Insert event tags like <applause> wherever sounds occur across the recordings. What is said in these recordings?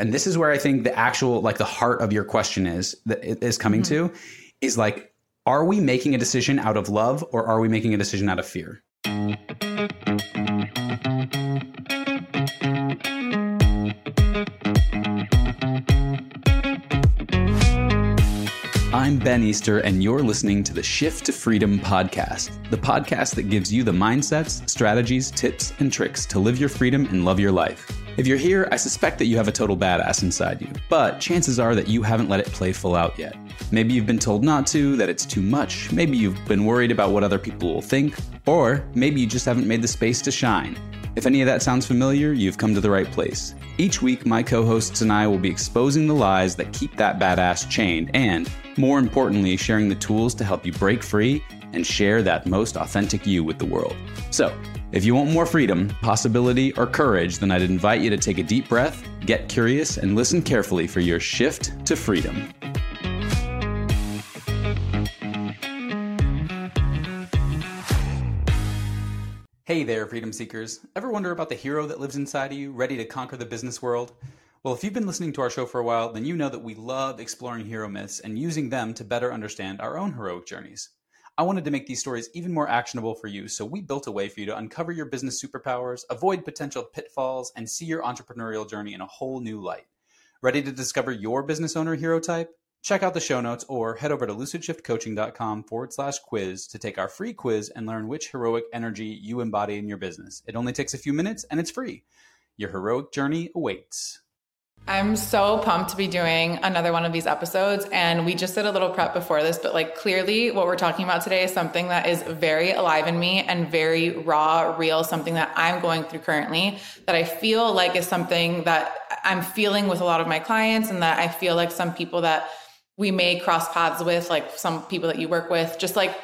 And this is where I think the actual, like the heart of your question is, that is coming mm-hmm. to, is like, are we making a decision out of love or are we making a decision out of fear? I'm Ben Easter, and you're listening to the Shift to Freedom podcast, the podcast that gives you the mindsets, strategies, tips, and tricks to live your freedom and love your life. If you're here, I suspect that you have a total badass inside you, but chances are that you haven't let it play full out yet. Maybe you've been told not to, that it's too much, maybe you've been worried about what other people will think, or maybe you just haven't made the space to shine. If any of that sounds familiar, you've come to the right place. Each week, my co hosts and I will be exposing the lies that keep that badass chained and, more importantly, sharing the tools to help you break free and share that most authentic you with the world. So, if you want more freedom, possibility, or courage, then I'd invite you to take a deep breath, get curious, and listen carefully for your shift to freedom. Hey there, freedom seekers. Ever wonder about the hero that lives inside of you, ready to conquer the business world? Well, if you've been listening to our show for a while, then you know that we love exploring hero myths and using them to better understand our own heroic journeys. I wanted to make these stories even more actionable for you, so we built a way for you to uncover your business superpowers, avoid potential pitfalls, and see your entrepreneurial journey in a whole new light. Ready to discover your business owner hero type? Check out the show notes or head over to lucidshiftcoaching.com forward slash quiz to take our free quiz and learn which heroic energy you embody in your business. It only takes a few minutes and it's free. Your heroic journey awaits. I'm so pumped to be doing another one of these episodes. And we just did a little prep before this, but like clearly what we're talking about today is something that is very alive in me and very raw, real, something that I'm going through currently that I feel like is something that I'm feeling with a lot of my clients and that I feel like some people that we may cross paths with, like some people that you work with. Just like,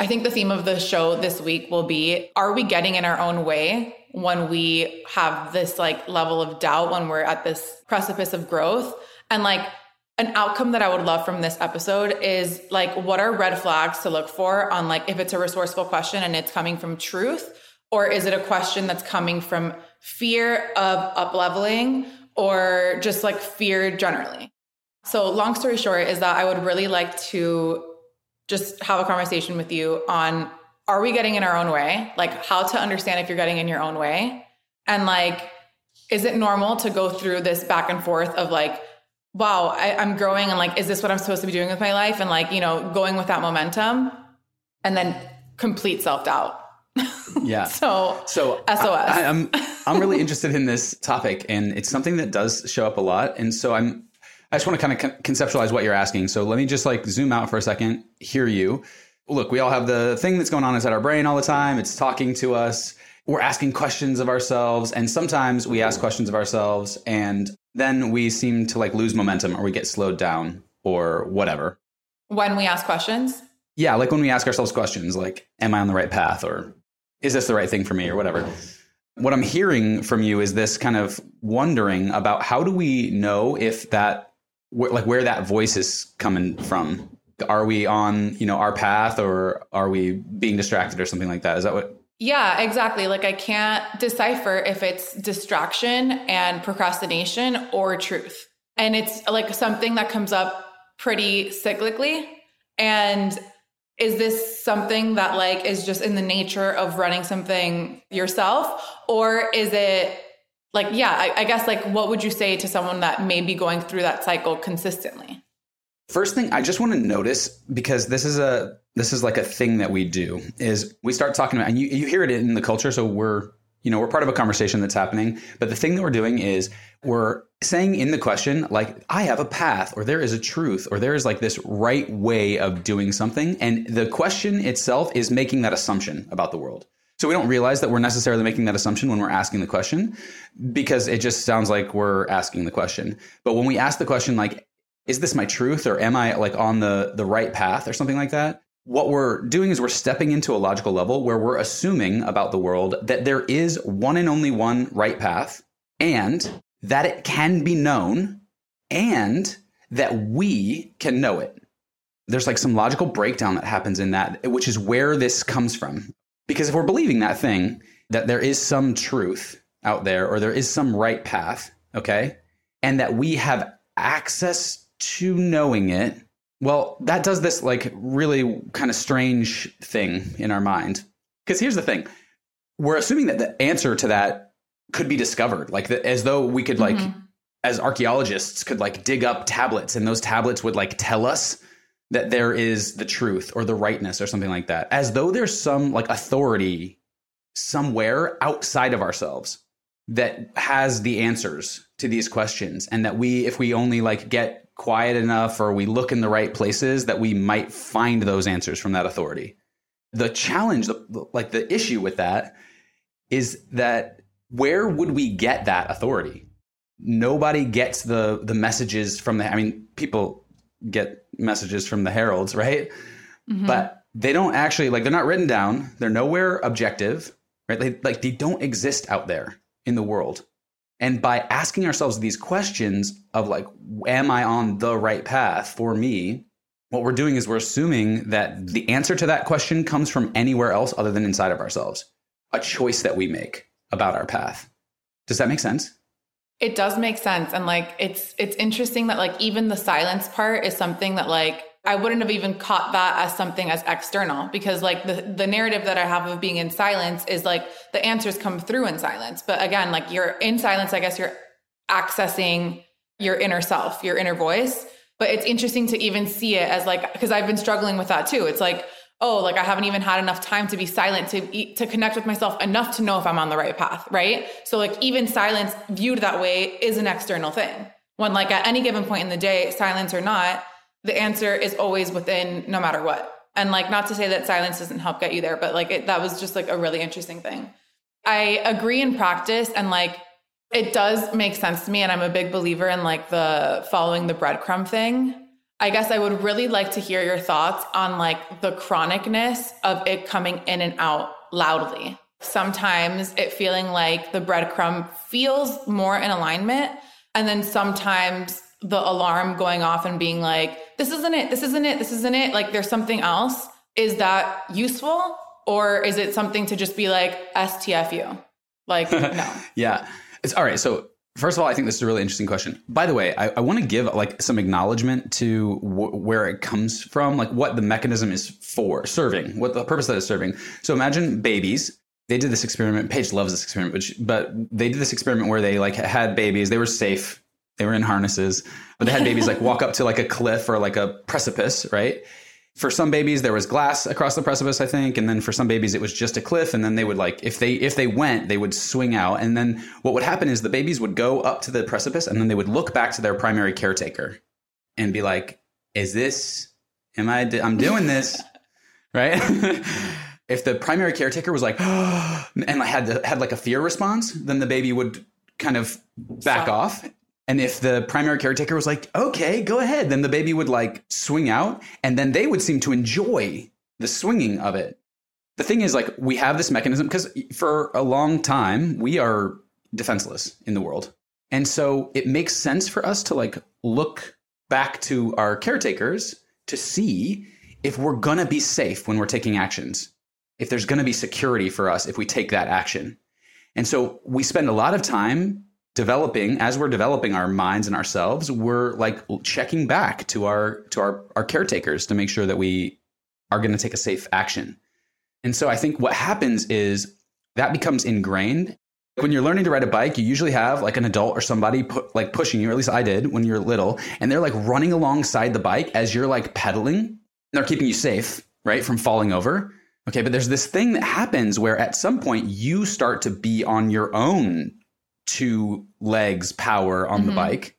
I think the theme of the show this week will be Are we getting in our own way when we have this like level of doubt when we're at this precipice of growth? And like, an outcome that I would love from this episode is like, what are red flags to look for on like if it's a resourceful question and it's coming from truth, or is it a question that's coming from fear of up leveling or just like fear generally? So, long story short, is that I would really like to just have a conversation with you on are we getting in our own way? Like, how to understand if you're getting in your own way. And like, is it normal to go through this back and forth of like, wow, I, am growing and like, is this what I'm supposed to be doing with my life? And like, you know, going with that momentum and then complete self doubt. <laughs> Yeah. so, so SOS. I, I'm, I'm really interested in this topic and it's something that does show up a lot. And so I'm, I just want to kind of conceptualize what you're asking. So let me just like zoom out for a second, hear you. Look, we all have the thing that's going on inside our brain all the time. It's talking to us. We're asking questions of ourselves. And sometimes we ask questions of ourselves and then we seem to like lose momentum or we get slowed down or whatever. When we ask questions? Yeah, like when we ask ourselves questions like, am I on the right path or is this the right thing for me or whatever. What I'm hearing from you is this kind of wondering about how do we know if that wh- like where that voice is coming from. Are we on, you know, our path or are we being distracted or something like that? Is that what yeah, exactly. Like I can't decipher if it's distraction and procrastination or truth. And it's like something that comes up pretty cyclically. And is this something that like is just in the nature of running something yourself or is it like yeah I, I, guess like what would you say to someone that may be going through that cycle consistently? First thing i just want to notice because this is a this is like a thing that we do is we start talking about and you, you hear it in the culture so we're you know we're part of a conversation that's happening. But the thing that we're doing is we're saying in the question like i have a path or there is a truth or there is like this right way of doing something. And the question itself is making that assumption about the world so we don't realize that we're necessarily making that assumption when we're asking the question because it just sounds like we're asking the question. But when we ask the question like is this my truth or am I like on the the right path or something like that? What we're doing is we're stepping into a logical level where we're assuming about the world that there is one and only one right path and that it can be known and that we can know it. There's like some logical breakdown that happens in that, which is where this comes from. Because if we're believing that thing, that there is some truth out there or there is some right path, okay? and that we have access to knowing it, well, that does this like really kind of strange thing in our mind. Because here's the thing we're assuming that the answer to that could be discovered, like the, as though we could, like, mm-hmm. as archaeologists, could like dig up tablets and those tablets would like tell us that there is the truth or the rightness or something like that, as though there's some like authority somewhere outside of ourselves that has the answers to these questions and that we if we only like get quiet enough or we look in the right places that we might find those answers from that authority. The challenge the, like the issue with that is that where would we get that authority? Nobody gets the the messages from the i mean people get messages from the heralds right mm-hmm. but they don't actually like they're not written down they're nowhere objective right they, like they don't exist out there in the world. And by asking ourselves these questions of like, am I on the right path for me? What we're doing is we're assuming that the answer to that question comes from anywhere else other than inside of ourselves, a choice that we make about our path. Does that make sense? It does make sense. And like, it's, it's interesting that like even the silence part is something that like I wouldn't have even caught that as something as external because like the, the narrative that I have of being in silence is like the answers come through in silence. But again, like you're in silence, I guess you're accessing your inner self, your inner voice. But it's interesting to even see it as like, because I've been struggling with that too. It's like, oh, like I haven't even had enough time to be silent to to connect with myself enough to know if I'm on the right path, right? So like even silence viewed that way is an external thing. When like at any given point in the day, silence or not, the answer is always within no matter what. And like, not to say that silence doesn't help get you there, but like, it, that was just like a really interesting thing. I agree in practice and like, it does make sense to me. And I'm a big believer in like the following the breadcrumb thing. I guess I would really like to hear your thoughts on like the chronicness of it coming in and out loudly. Sometimes it feeling like the breadcrumb feels more in alignment. And then sometimes the alarm going off and being like, this isn't it, this isn't it, this isn't it, like there's something else. Is that useful? Or is it something to just be like, STFU? Like, <laughs> no. yeah. It's all right. So, first of all, I think this is a really interesting question. By the way, I, I want to give like some acknowledgement to w- where it comes from, like what the mechanism is for serving, what the purpose that is serving. So, imagine babies they did this experiment. Paige loves this experiment, which, but they did this experiment where they like had babies. They were safe they were in harnesses, but they had babies like walk up to like a cliff or like a precipice, right? For some babies there was glass across the precipice, I think, and then for some babies it was just a cliff and then they would like if they if they went, they would swing out and then what would happen is the babies would go up to the precipice and then they would look back to their primary caretaker and be like, "Is this am I I'm doing this?" <laughs> right? <laughs> if the primary caretaker was like <gasps> and had had like a fear response, then the baby would kind of back Stop. off and if the primary caretaker was like, okay, go ahead, then the baby would like swing out and then they would seem to enjoy the swinging of it. The thing is, like, we have this mechanism because for a long time, we are defenseless in the world. And so it makes sense for us to like look back to our caretakers to see if we're going to be safe when we're taking actions, if there's going to be security for us if we take that action. And so we spend a lot of time developing as we're developing our minds and ourselves we're like checking back to our to our our caretakers to make sure that we are going to take a safe action. And so i think what happens is that becomes ingrained. When you're learning to ride a bike you usually have like an adult or somebody put, like pushing you or at least i did when you're little and they're like running alongside the bike as you're like pedaling. And they're keeping you safe right from falling over. Okay but there's this thing that happens where at some point you start to be on your own two legs power on mm-hmm. the bike.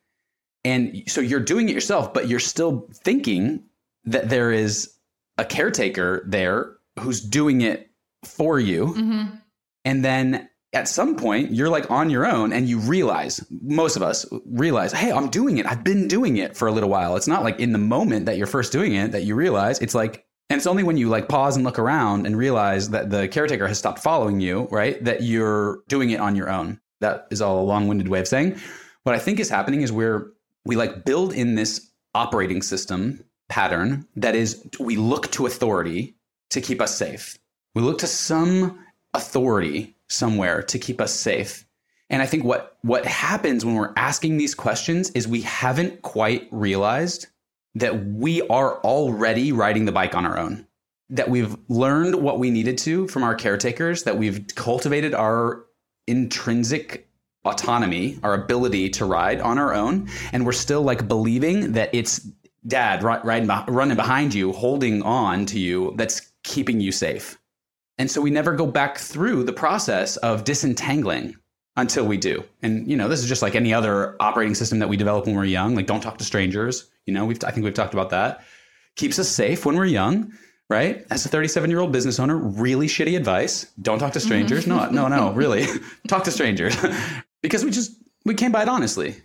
And so you're doing it yourself, but you're still thinking that there is a caretaker there who's doing it for you. Mm-hmm. And then at some point, you're like on your own and you realize, most of us realize, hey, I'm doing it. I've been doing it for a little while. It's not like in the moment that you're first doing it that you realize. It's like, and it's only when you like pause and look around and realize that the caretaker has stopped following you, right? That you're doing it on your own. That is all a long-winded way of saying what I think is happening is where we like build in this operating system pattern that is we look to authority to keep us safe. We look to some authority somewhere to keep us safe. And I think what what happens when we're asking these questions is we haven't quite realized that we are already riding the bike on our own. That we've learned what we needed to from our caretakers, that we've cultivated our intrinsic autonomy, our ability to ride on our own, and we're still like believing that it's dad riding running behind you, holding on to you that's keeping you safe. And so we never go back through the process of disentangling until we do. And you know, this is just like any other operating system that we develop when we're young. Like, don't talk to strangers. You know, we've I think we've talked about that. Keeps us safe when we're young, right? As a 37 year old business owner, really shitty advice. Don't talk to strangers. Mm-hmm. no, no, no, really, <laughs> talk to strangers <laughs> because we just we came by it honestly.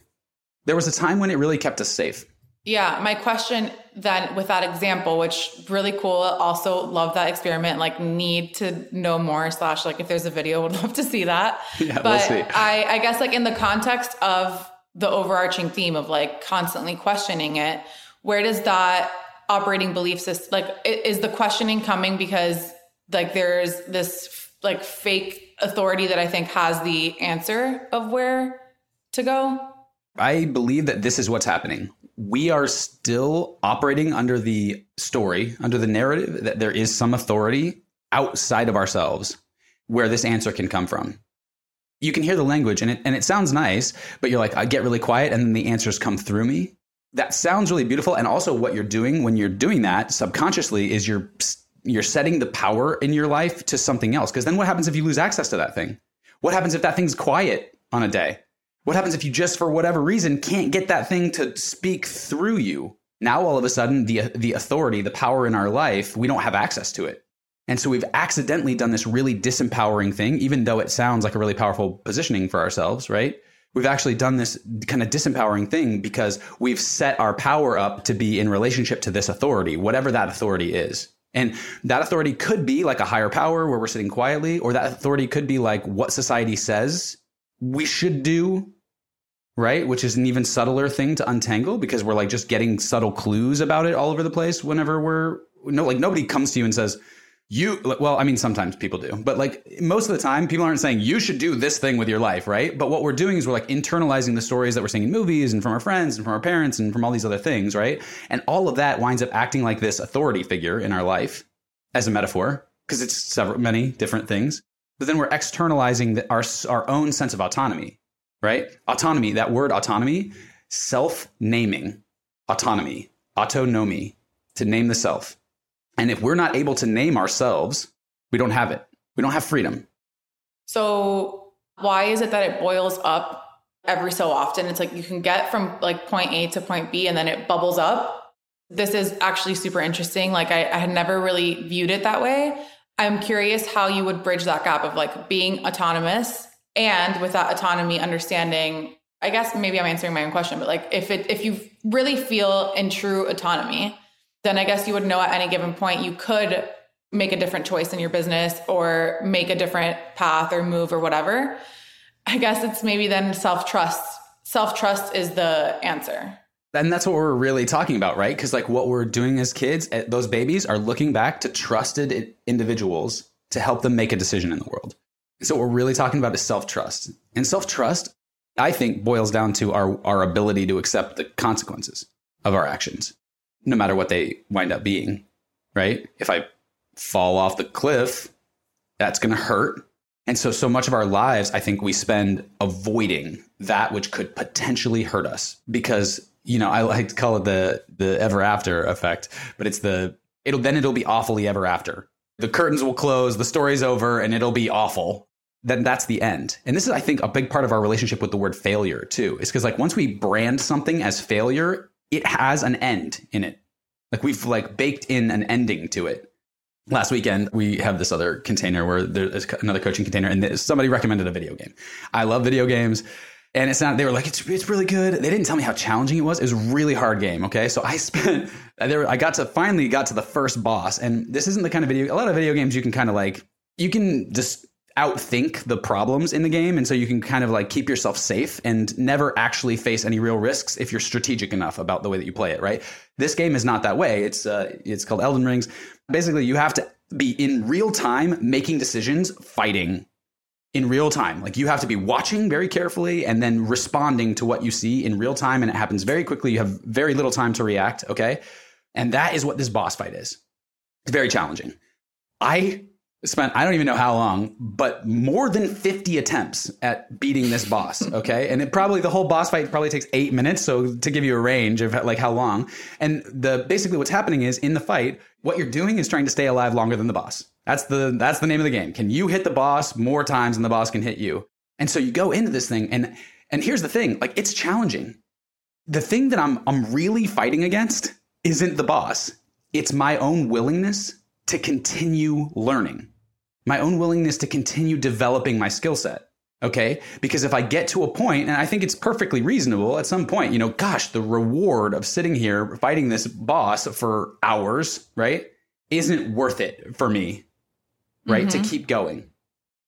There was a time when it really kept us safe. Yeah, my question then with that example, which really cool. Also love that experiment. Like need to know more. Slash, like if there's a video, <laughs> would love to see that. Yeah, but we'll see. I, I guess like in the context of the overarching theme of like constantly questioning it, where does that operating belief system like is the questioning coming because like there's this like fake authority that I think has the answer of where to go? I believe that this is what's happening we are still operating under the story, under the narrative that there is some authority outside of ourselves where this answer can come from. You can hear the language and it, and it sounds nice, but you're like, I get really quiet and then the answers come through me. That sounds really beautiful. And also, what you're doing when you're doing that subconsciously is you're you're setting the power in your life to something else. Because then what happens if you lose access to that thing? What happens if that thing's quiet on a day? What happens if you just, for whatever reason, can't get that thing to speak through you? Now, all of a sudden, the, the authority, the power in our life, we don't have access to it. And so we've accidentally done this really disempowering thing, even though it sounds like a really powerful positioning for ourselves, right? We've actually done this kind of disempowering thing because we've set our power up to be in relationship to this authority, whatever that authority is. And that authority could be like a higher power where we're sitting quietly, or that authority could be like what society says we should do right which is an even subtler thing to untangle because we're like just getting subtle clues about it all over the place whenever we're no like nobody comes to you and says you well i mean sometimes people do but like most of the time people aren't saying you should do this thing with your life right but what we're doing is we're like internalizing the stories that we're seeing in movies and from our friends and from our parents and from all these other things right and all of that winds up acting like this authority figure in our life as a metaphor because it's several many different things but then we're externalizing the, our, our own sense of autonomy, right? Autonomy, that word autonomy, self naming, autonomy, autonomy, to name the self. And if we're not able to name ourselves, we don't have it. We don't have freedom. So, why is it that it boils up every so often? It's like you can get from like point A to point B and then it bubbles up. This is actually super interesting. Like, I, I had never really viewed it that way. I'm curious how you would bridge that gap of like being autonomous and with that autonomy understanding I guess maybe I'm answering my own question, but like if it if you really feel in true autonomy, then I guess you would know at any given point you could make a different choice in your business or make a different path or move or whatever. I guess it's maybe then self-trust. Self-trust is the answer. And that's what we're really talking about, right? Because like what we're doing as kids, eh, those babies are looking back to trusted individuals to help them make a decision in the world. So what we're really talking about is self-trust. And self-trust, I think, boils down to our, our ability to accept the consequences of our actions, no matter what they wind up being, right? If I fall off the cliff, that's going to hurt. And so, so much of our lives, I think we spend avoiding that which could potentially hurt us because you know, I like to call it the the ever after effect, but it's the it'll then it'll be awfully ever after. The curtains will close, the story's over, and it'll be awful. Then that's the end. And this is, I think, a big part of our relationship with the word failure too. Is because like once we brand something as failure, it has an end in it. Like we've like baked in an ending to it. Last weekend, we have this other container where there's another coaching container, and somebody recommended a video game. I love video games. And it's not, they were like, it's, it's really good. They didn't tell me how challenging it was. It was a really hard game. Okay. So I <laughs> spent, there, I got to finally got to the first boss. And this isn't the kind of video, a lot of video games you can kind of like, you can just outthink the problems in the game. And so you can kind of like keep yourself safe and never actually face any real risks if you're strategic enough about the way that you play it. Right. This game is not that way. It's, uh, it's called Elden Rings. Basically, you have to be in real time making decisions, fighting in real time. Like you have to be watching very carefully and then responding to what you see in real time. And it happens very quickly. You have very little time to react. Okay. And that is what this boss fight is. It's very challenging. I spent I don't even know how long, but more than 50 attempts at beating this boss, <laughs> okay? And it probably the whole boss fight probably takes 8 minutes, so to give you a range of like how long. And the basically what's happening is in the fight, what you're doing is trying to stay alive longer than the boss. That's the that's the name of the game. Can you hit the boss more times than the boss can hit you? And so you go into this thing and and here's the thing, like it's challenging. The thing that I'm I'm really fighting against isn't the boss. It's my own willingness to continue learning, my own willingness to continue developing my skill set. Okay. Because if I get to a point, and I think it's perfectly reasonable at some point, you know, gosh, the reward of sitting here fighting this boss for hours, right, isn't worth it for me, right, mm-hmm. to keep going.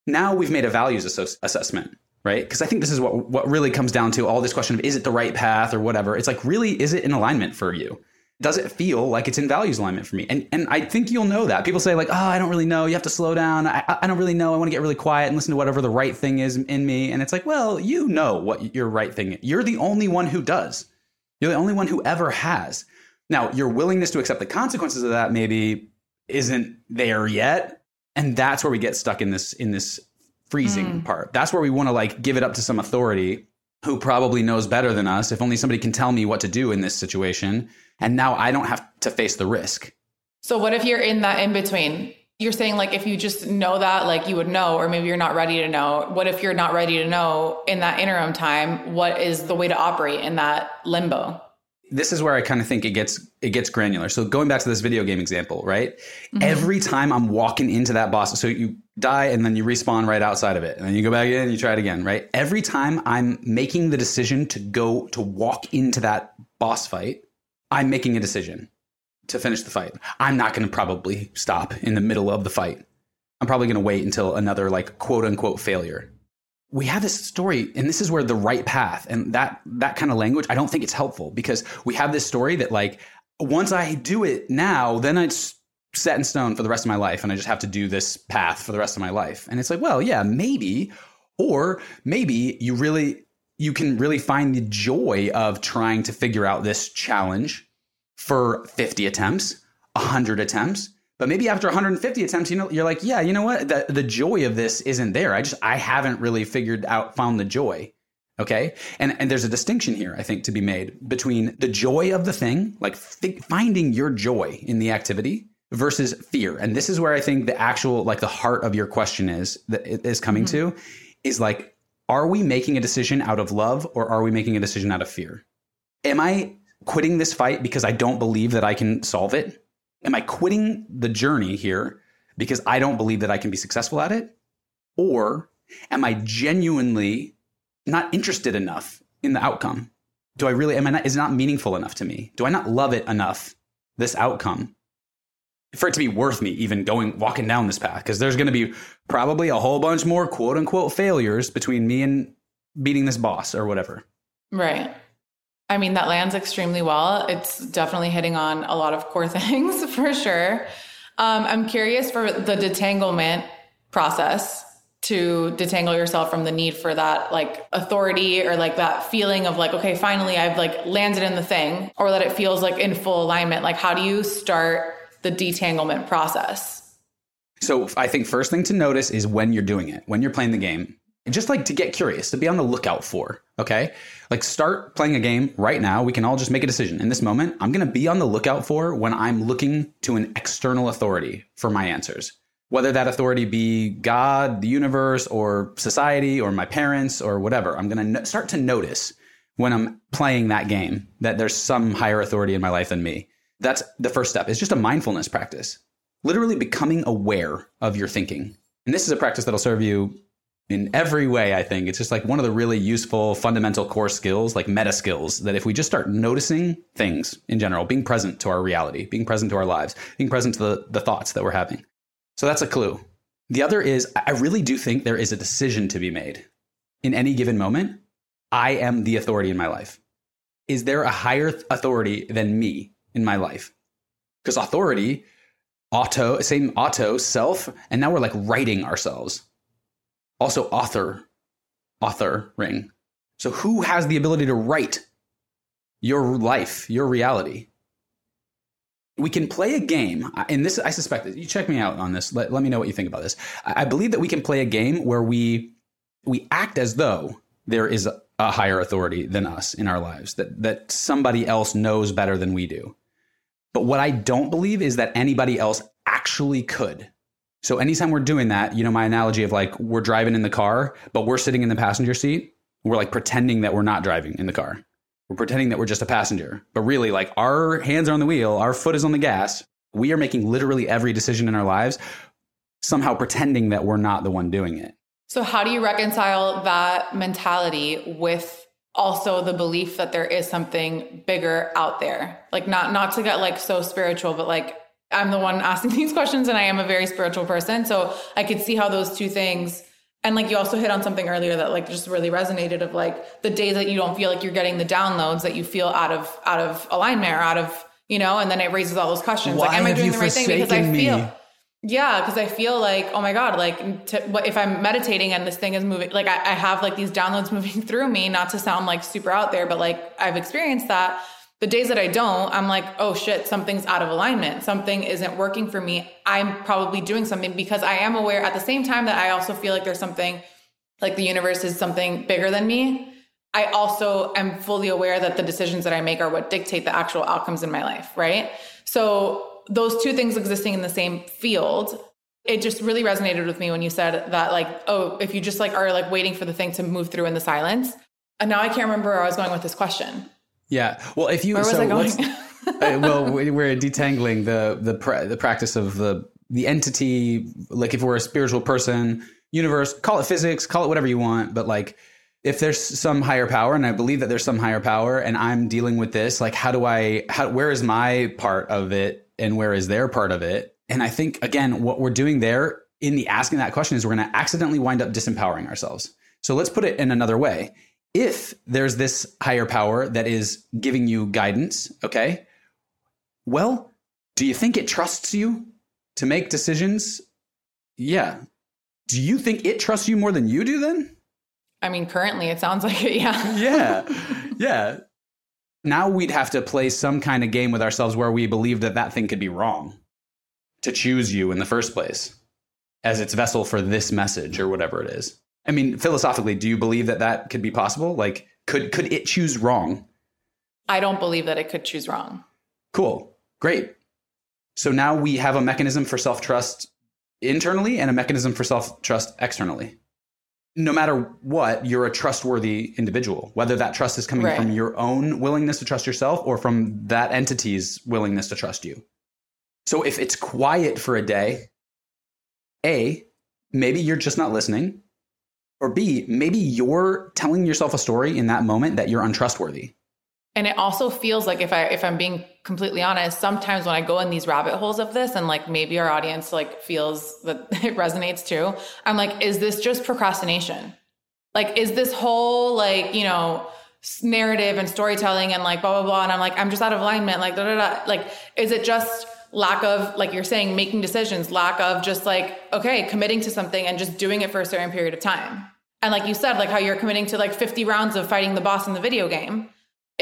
Now we've made a values ass- assessment, right? Because I think this is what, what really comes down to all this question of is it the right path or whatever. It's like, really, is it in alignment for you? Does it feel like it's in values alignment for me? And and I think you'll know that. People say like, oh, I don't really know. You have to slow down. I, I don't really know. I want to get really quiet and listen to whatever the right thing is in me. And it's like, well, you know what your right thing is. You're the only one who does. You're the only one who ever has. Now, your willingness to accept the consequences of that maybe isn't there yet. And that's where we get stuck in this in this freezing mm. part. That's where we want to like give it up to some authority who probably knows better than us. If only somebody can tell me what to do in this situation and now I don't have to face the risk. So what if you're in that in between? You're saying like if you just know that like you would know or maybe you're not ready to know. What if you're not ready to know in that interim time? What is the way to operate in that limbo? this is where I kind of think it gets it gets granular. So going back to this video game example, right? Mm-hmm. Every time I'm walking into that boss, so you die and then you respawn right outside of it, and then you go back in, and you try it again, right? Every time I'm making the decision to go to walk into that boss fight, I'm making a decision to finish the fight. I'm not going to probably stop in the middle of the fight. I'm probably going to wait until another like quote unquote failure. We have this story and this is where the right path and that that kind of language I don't think it's helpful because we have this story that like once I do it now then it's set in stone for the rest of my life and I just have to do this path for the rest of my life. And it's like, well, yeah, maybe or maybe you really you can really find the joy of trying to figure out this challenge for 50 attempts, 100 attempts. But maybe after 150 attempts, you know, you're like, yeah, you know what? The, the joy of this isn't there. I just, I haven't really figured out, found the joy. Okay. And, and there's a distinction here, I think, to be made between the joy of the thing, like f- finding your joy in the activity versus fear. And this is where I think the actual, like the heart of your question is, that is coming mm-hmm. to is like, are we making a decision out of love or are we making a decision out of fear? Am I quitting this fight because I don't believe that I can solve it? Am I quitting the journey here because I don't believe that I can be successful at it? Or am I genuinely not interested enough in the outcome? Do I really, am I not, is it not meaningful enough to me? Do I not love it enough, this outcome, for it to be worth me even going walking down this path because there's going to be probably a whole bunch more quote unquote failures between me and beating this boss or whatever. Right. I mean that lands extremely well. It's definitely hitting on a lot of core <laughs> things for sure. Um, I'm curious for the detanglement process to detangle yourself from the need for that like authority or like that feeling of like okay finally I've like landed in the thing or that it feels like in full alignment like how do you start the detanglement process? So I think first thing to notice is when you're doing it, when you're playing the game. Just like to get curious, to be on the lookout for, okay? Like start playing a game right now. We can all just make a decision. In this moment, I'm going to be on the lookout for when I'm looking to an external authority for my answers. Whether that authority be God, the universe, or society, or my parents, or whatever, I'm going to start to notice when I'm playing that game that there's some higher authority in my life than me. That's the first step. It's just a mindfulness practice. Literally becoming aware of your thinking. And this is a practice that'll serve you in every way, I think. It's just like one of the really useful fundamental core skills, like meta skills, that if we just start noticing things in general, being present to our reality, being present to our lives, being present to the, the thoughts that we're having. So that's a clue. The other is I really do think there is a decision to be made. In any given moment, I am the authority in my life. Is there a higher authority than me in my life. Because authority, auto, same auto, self, and now we're like writing ourselves. also author, author ring. So who has the ability to write your life, your reality? We can play a game, uh, and this I suspect. You check me out on this. Let, let me know what you think about this. I believe that we can play a game where we we act as though there is a higher authority than us in our lives, that that somebody else knows better than we do. But what I don't believe is that anybody else actually could. So anytime we're doing that, you know, my analogy of like we're driving in the car, but we're sitting in the passenger seat, we're like pretending that we're not driving in the car. We're pretending that we're just a passenger. But really, like our hands are on the wheel, our foot is on the gas. We are making literally every decision in our lives, somehow pretending that we're not the one doing it. So, how do you reconcile that mentality with also the belief that there is something bigger out there? Like, not not to get like so spiritual, but like I'm the one asking <laughs> these questions, and I am a very spiritual person, so I could see how those two things and like you also hit on something earlier that like just really resonated of like the days that you don't feel like you're getting the downloads that you feel out of out of alignment or out of you know and then it raises all those questions Why like am i doing the right thing because i me? Yeah because i feel like oh my god like to, what if i'm meditating and this thing is moving like I, I have like these downloads <laughs> moving through me not to sound like super out there but like i've experienced that the days that I don't, I'm like, oh shit, something's out of alignment. Something isn't working for me. I'm probably doing something because I am aware at the same time that I also feel like there's something like the universe is something bigger than me. I also am fully aware that the decisions that I make are what dictate the actual outcomes in my life, right? So those two things existing in the same field, it just really resonated with me when you said that like, oh, if you just like are like waiting for the thing to move through in the silence. And now I can't remember where I was going with this question. Yeah. Well, if you where was so I going? <laughs> uh, well, we're detangling the the pra- the practice of the the entity. Like if we're a spiritual person, universe, call it physics, call it whatever you want, but like if there's some higher power and i believe that there's some higher power and i'm dealing with this like how do i how where is my part of it and where is their part of it and i think again what we're doing there in the asking that question is we're going to accidentally wind up disempowering ourselves so let's put it in another way if there's this higher power that is giving you guidance, okay, well, do you think it trusts you to make decisions? Yeah. Do you think it trusts you more than you do then? I mean, currently it sounds like it, yeah. yeah. <laughs> Yeah. Now we'd have to play some kind of game with ourselves where we believe that that thing could be wrong to choose you in the first place as its vessel for this message or whatever it is. I mean, philosophically, do you believe that that could be possible? Like, could could it choose wrong? I don't believe that it could choose wrong. Cool, great. So now we have a mechanism for self trust internally and a mechanism for self trust externally. No matter what, you're a trustworthy individual, whether that trust is coming right. from your own willingness to trust yourself or from that entity's willingness to trust you. So if it's quiet for a day, A, maybe you're just not listening or B, maybe you're telling yourself a story in that moment that you're untrustworthy. And it also feels like if I if I'm being completely honest, sometimes when I go in these rabbit holes of this and like maybe our audience like feels that <laughs> it resonates too, I'm like, is this just procrastination? Like, is this whole like, you know, narrative and storytelling and like blah blah blah. And I'm like, I'm just out of alignment, like da da da. Like, is it just lack of like you're saying making decisions lack of just like okay committing to something and just doing it for a certain period of time and like you said like how you're committing to like 50 rounds of fighting the boss in the video game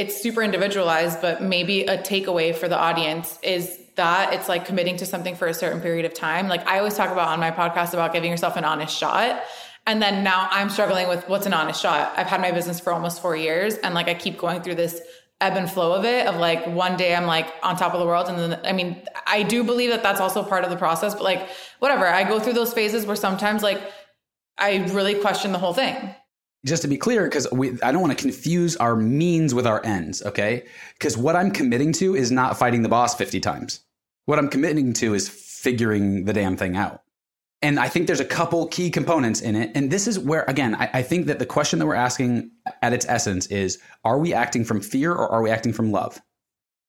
it's super individualized but maybe a takeaway for the audience is that it's like committing to something for a certain period of time. Like i always talk about on my podcast about giving yourself an honest shot. And then now i'm struggling with what's an honest shot. I've had my business for almost four years and like i keep going through this ebb and flow of it of like one day i'm like on top of the world and then i mean i do believe that that's also part of the process but like whatever. I go through those phases where sometimes like I really question the whole thing. Just to be clear, because I don't want to confuse our means with our ends, okay? Because what I'm committing to is not fighting the boss 50 times. What I'm committing to is figuring the damn thing out. And I think there's a couple key components in it. And this is where, again, I, I think that the question that we're asking at its essence is are we acting from fear or are we acting from love?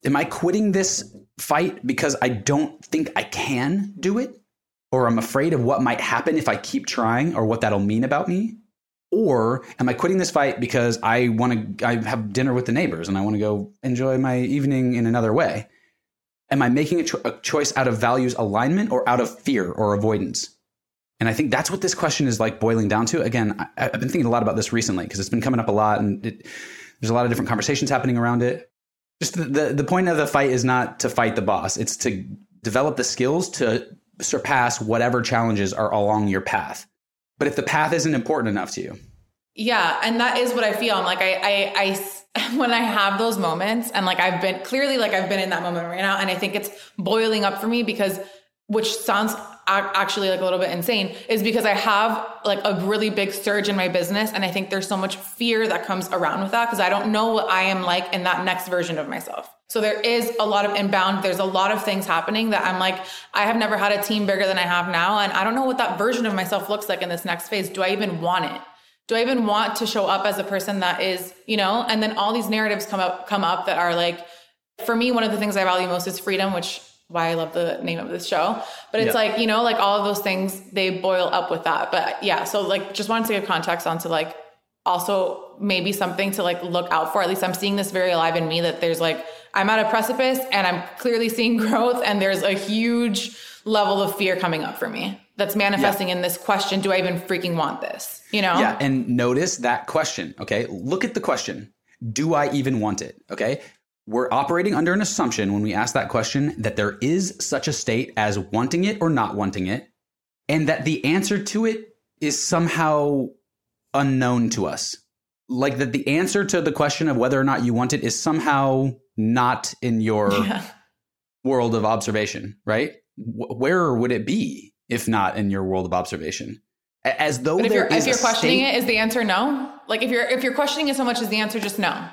Am I quitting this fight because I don't think I can do it? or I'm afraid of what might happen if I keep trying or what that'll mean about me? Or am I quitting this fight because I want to I have dinner with the neighbors and I want to go enjoy my evening in another way? Am I making a, cho- a choice out of values alignment or out of fear or avoidance? And I think that's what this question is like boiling down to. Again, I, have been thinking a lot about this recently because it's been coming up a lot and it, there's a lot of different conversations happening around it. Just the, the, the point of the fight is not to fight the boss, it's to develop the skills to surpass whatever challenges are along your path. But if the path isn't important enough to you, yeah, and that is what I feel. I'm like I I I <laughs> when I have those moments and like I've been clearly like I've been in that moment right now and I think it's boiling up for me because which sounds actually like a little bit insane is because I have like a really big surge in my business and I think there's so much fear that comes around with that because I don't know what I am like in that next version of myself. So there is a lot of inbound there's a lot of things happening that I'm like I have never had a team bigger than I have now and I don't know what that version of myself looks like in this next phase. Do I even want it? do I even want to show up as a person that is, you know, and then all these narratives come up come up that are like for me one of the things I value most is freedom, which why I love the name of this show. But it's yep. like, you know, like all of those things they boil up with that. But yeah, so like just wanted to give context onto like also maybe something to like look out for. At least I'm seeing this very alive in me that there's like I'm at a precipice and I'm clearly seeing <laughs> growth and there's a huge level of fear coming up for me that's manifesting yeah. in this question do i even freaking want this? You know? Yeah and notice that question okay? Look at the question do i even want it okay? We're operating under an assumption when we ask that question that there is such a state as wanting it or not wanting it and that the answer to it is somehow unknown to us like that the answer to the question of whether or not you want it is somehow not in your <laughs> yeah. world of observation right where would it be if not in your world of observation? As though but if you're, if you're questioning state, it, is the answer no? Like if you're if you're questioning it so much, is the answer just no?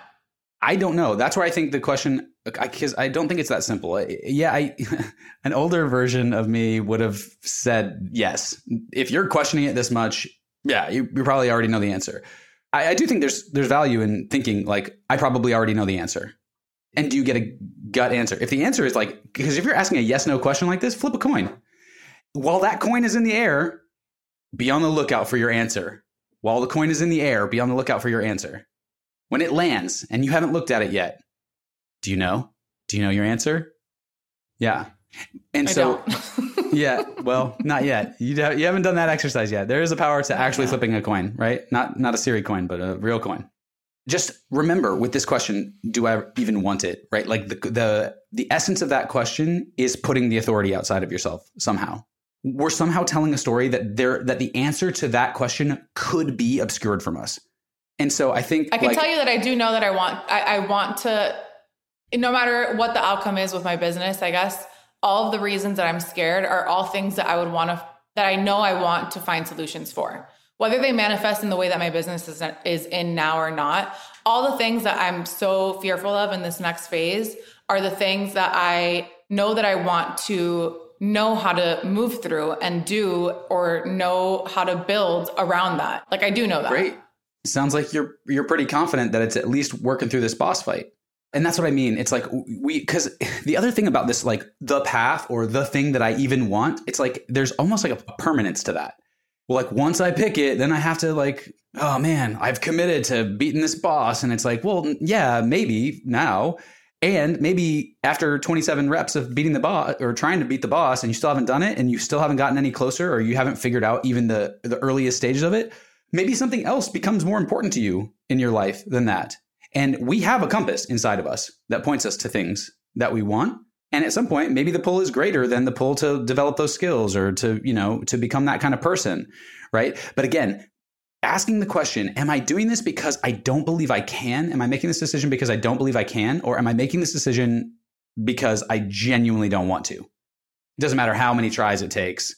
I don't know. That's where I think the question, because I, I, don't think it's that simple. Yeah, I, <laughs> an older version of me would have said yes. If you're questioning it this much, yeah, you, you probably already know the answer. I, I, do think there's there's value in thinking like I probably already know the answer. And do you get a gut answer? If the answer is like, because if you're asking a yes no question like this, flip a coin while that coin is in the air, be on the lookout for your answer. While the coin is in the air, be on the lookout for your answer. When it lands and you haven't looked at it yet, do you know? Do you know your answer? Yeah. And I so, <laughs> yeah, well, not yet. You, you haven't done that exercise yet. There is a power to actually flipping a coin, right? Not not a Siri coin, but a real coin. Just remember with this question, do I even want it? Right? Like the the the essence of that question is putting the authority outside of yourself somehow we're somehow telling a story that there that the answer to that question could be obscured from us. And so I think I can like, tell you that I do know that I want I, I want to no matter what the outcome is with my business, I guess all of the reasons that I'm scared are all things that I would want to that I know I want to find solutions for. Whether they manifest in the way that my business is, is in now or not, all the things that I'm so fearful of in this next phase are the things that I know that I want to know how to move through and do or know how to build around that. Like I do know that. Great. Sounds like you're you're pretty confident that it's at least working through this boss fight. And that's what I mean. It's like we cuz <laughs> the other thing about this like the path or the thing that I even want, it's like there's almost like a permanence to that. Well, like once I pick it, then I have to like, oh man, I've committed to beating this boss and it's like, well, yeah, maybe now and maybe after 27 reps of beating the boss or trying to beat the boss and you still haven't done it and you still haven't gotten any closer or you haven't figured out even the, the earliest stages of it, maybe something else becomes more important to you in your life than that. And we have a compass inside of us that points us to things that we want. And at some point, maybe the pull is greater than the pull to develop those skills or to, you know, to become that kind of person. Right. But again, asking the question, am I doing this because I don't believe I can? Am I making this decision because I don't believe I can? Or am I making this decision because I genuinely don't want to? It doesn't matter how many tries it takes.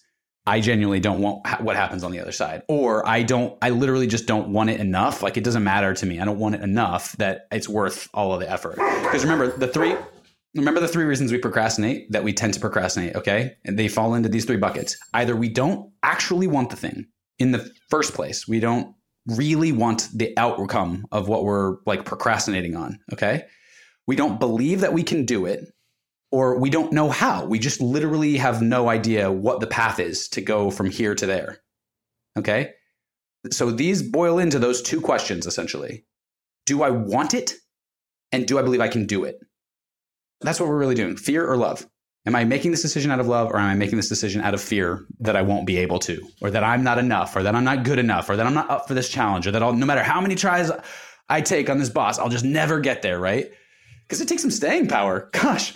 I genuinely don't want what happens on the other side. Or I don't, I literally just don't want it enough. Like it doesn't matter to me. I don't want it enough that it's worth all of the effort. Because remember, the three, remember the three reasons we procrastinate that we tend to procrastinate, okay? And they fall into these three buckets. Either we don't actually want the thing, in the first place. We don't really want the outcome of what we're like procrastinating on. Okay. We don't believe that we can do it or we don't know how. We just literally have no idea what the path is to go from here to there. Okay. So these boil into those two questions essentially Do I want it? And do I believe I can do it? That's what we're really doing fear or love. Am I making this decision out of love or am I making this decision out of fear that I won't be able to, or that I'm not enough, or that I'm not good enough, or that I'm not up for this challenge, or that I'll, no matter how many tries I take on this boss, I'll just never get there, right? Because it takes some staying power. Gosh,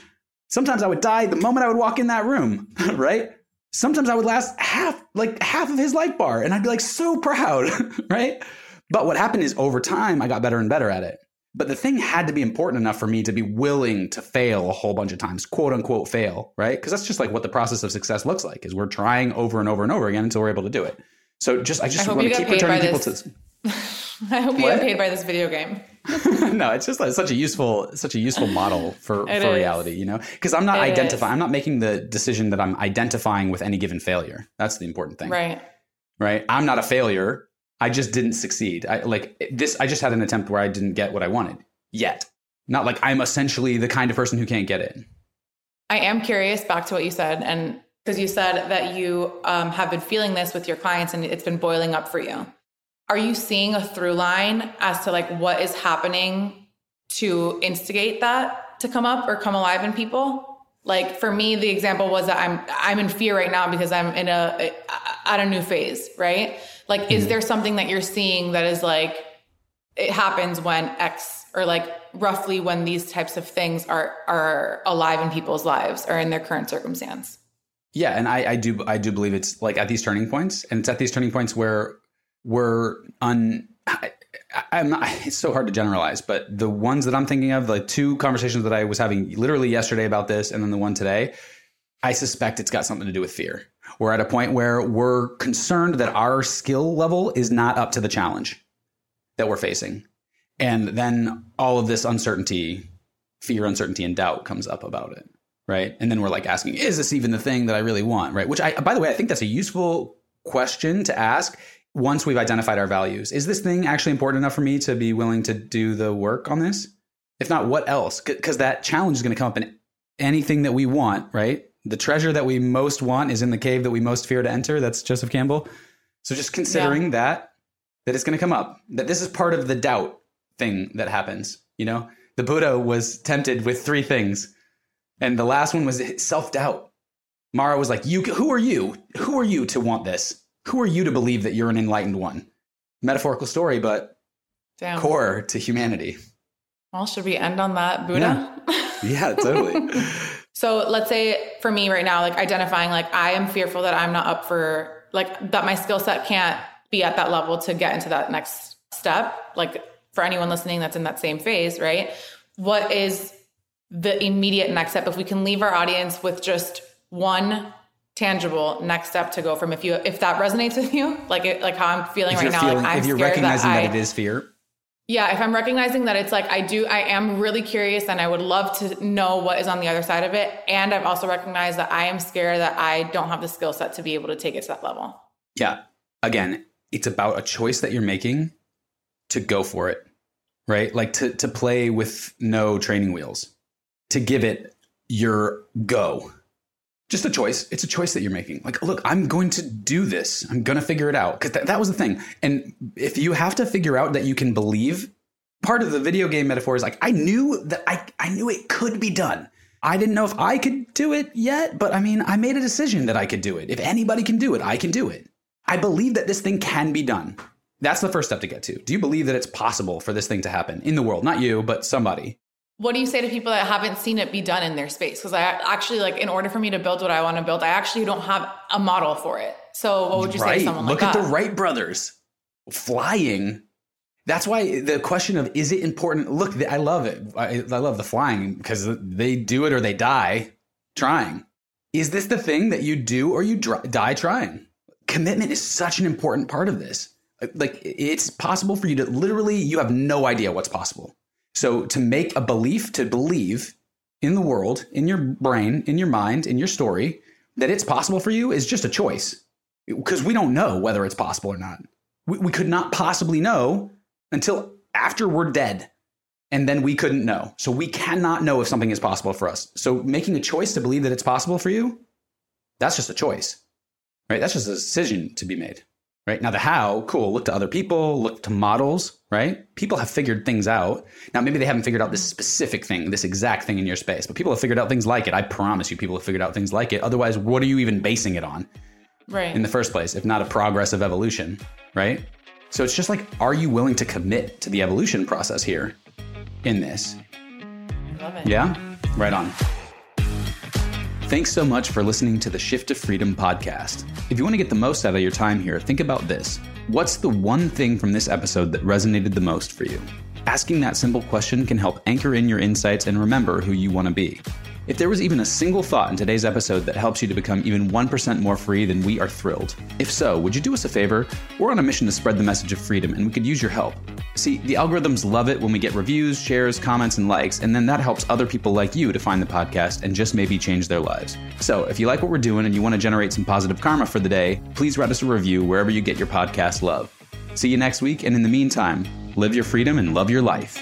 sometimes I would die the moment I would walk in that room, <laughs> right? Sometimes I would last half, like half of his life bar, and I'd be like so proud, <laughs> right? But what happened is over time, I got better and better at it. But the thing had to be important enough for me to be willing to fail a whole bunch of times, quote unquote fail, right? Because that's just like what the process of success looks like is we're trying over and over and over again until we're able to do it. So just I just I want to keep returning people this. to <laughs> <laughs> I hope you get paid by this video game. <laughs> no, it's just like such a useful, such a useful model for, <laughs> It for is. reality, you know? Because I'm not identifying. I'm not making the decision that I'm identifying with any given failure. That's the important thing, Right. right? I'm not a failure. I just didn't succeed. I like this. I just had an attempt where I didn't get what I wanted yet. Not like I'm essentially the kind of person who can't get it. I am curious back to what you said, and because you said that you um, have been feeling this with your clients and it's been boiling up for you. Are you seeing a through line as to like what is happening to instigate that to come up or come alive in people? Like for me, the example was that I'm I'm in fear right now because I'm in a at a new phase, right? Like, is mm-hmm. there something that you're seeing that is like it happens when X or like roughly when these types of things are are alive in people's lives or in their current circumstance. Yeah, and I, I do I do believe it's like at these turning points, and it's at these turning points where we're un. I, I'm not. It's so hard to generalize, but the ones that I'm thinking of, the two conversations that I was having literally yesterday about this, and then the one today, I suspect it's got something to do with fear. We're at a point where we're concerned that our skill level is not up to the challenge that we're facing, and then all of this uncertainty, fear, uncertainty, and doubt comes up about it right? And then we're like asking, is this even the thing that I really want, right? Which I, by the way, I think that's a useful question to ask once we've identified our values. Is this thing actually important enough for me to be willing to do the work on this? If not, what else? Because that challenge is going to come up in anything that we want, right? The treasure that we most want is in the cave that we most fear to enter. That's Joseph Campbell. So just considering that, that it's going to come up, that this is part of the doubt thing that happens. You know, the Buddha was tempted with three things and the last one was self doubt. Mara was like, "You, who are you? Who are you to want this? Who are you to believe that you're an enlightened one?" Metaphorical story, but Damn. core to humanity. Well, should we end on that, Buddha? Yeah, totally. <laughs> <laughs> so let's say for me right now, like identifying like I am fearful that I'm not up for like that my skill set can't be at that level to get into that next step. Like for anyone listening that's in that same phase, right? What is the immediate next step if we can leave our audience with just one tangible next step to go from if you if that resonates with you like it like how i'm feeling if right now feeling, like i'm if you're recognizing that, that, it is fear, yeah if i'm recognizing that it's like i do i am really curious and i would love to know what is on the other side of it and i've also recognized that i am scared that i don't have the skill set to be able to take it to that level yeah. Again, it's about a choice that you're making to go for it, right? Like to to play with no training wheels, to give it your go. Just a choice. It's a choice that you're making. Like, look, I'm going to do this. I'm going to figure it out. Because that, that was the thing. And if you have to figure out that you can believe, part of the video game metaphor is like, I knew that I, I knew it could be done. I didn't know if I could do it yet, but I mean, I made a decision that I could do it. If anybody can do it, I can do it. I believe that this thing can be done. That's the first step to get to. Do you believe that it's possible for this thing to happen in the world? Not you, but somebody. What do you say to people that haven't seen it be done in their space because i actually like in order for me to build what i want to build i actually don't have a model for it so what would you say to someone Look like at that the Wright brothers flying. That's why the question of is it important? Look, I love it. I, I love the flying because they do it or they die trying. Is this the thing that you do or you die trying? Commitment is such an important part of this. Like it's possible for you to literally, you have no idea what's possible. So to make a belief, to believe in the world, in your brain, in your mind, in your story, that it's possible for you is just a choice because we don't know whether it's possible or not. We, we could not possibly know until after we're dead. And then we couldn't know. So we cannot know if something is possible for us. So making a choice to believe that it's possible for you, that's just a choice, right? That's just a decision to be made. Right? Now, the how, cool, look to other people, look to models, right? People have figured things out. Now, maybe they haven't figured out this mm-hmm. specific thing, this exact thing in your space, but people have figured out things like it. I promise you, people have figured out things like it. Otherwise, what are you even basing it on Right. in the first place, if not a progressive evolution, right? So it's just like, are you willing to commit to the evolution process here in this? Love it. Yeah? Right on. Thanks so much for listening to the Shift to Freedom podcast. If you want to get the most out of your time here, think about this. What's the one thing from this episode that resonated the most for you? Asking that simple question can help anchor in your insights and remember who you want to be. If there was even a single thought in today's episode that helps you to become even 1% more free, then we are thrilled. If so, would you do us a favor? We're on a mission to spread the message of freedom, and we could use your help. See, the algorithms love it when we get reviews, shares, comments, and likes, and then that helps other people like you to find the podcast and just maybe change their lives. So, if you like what we're doing and you want to generate some positive karma for the day, please write us a review wherever you get your podcast love. See you next week, and in the meantime, live your freedom and love your life.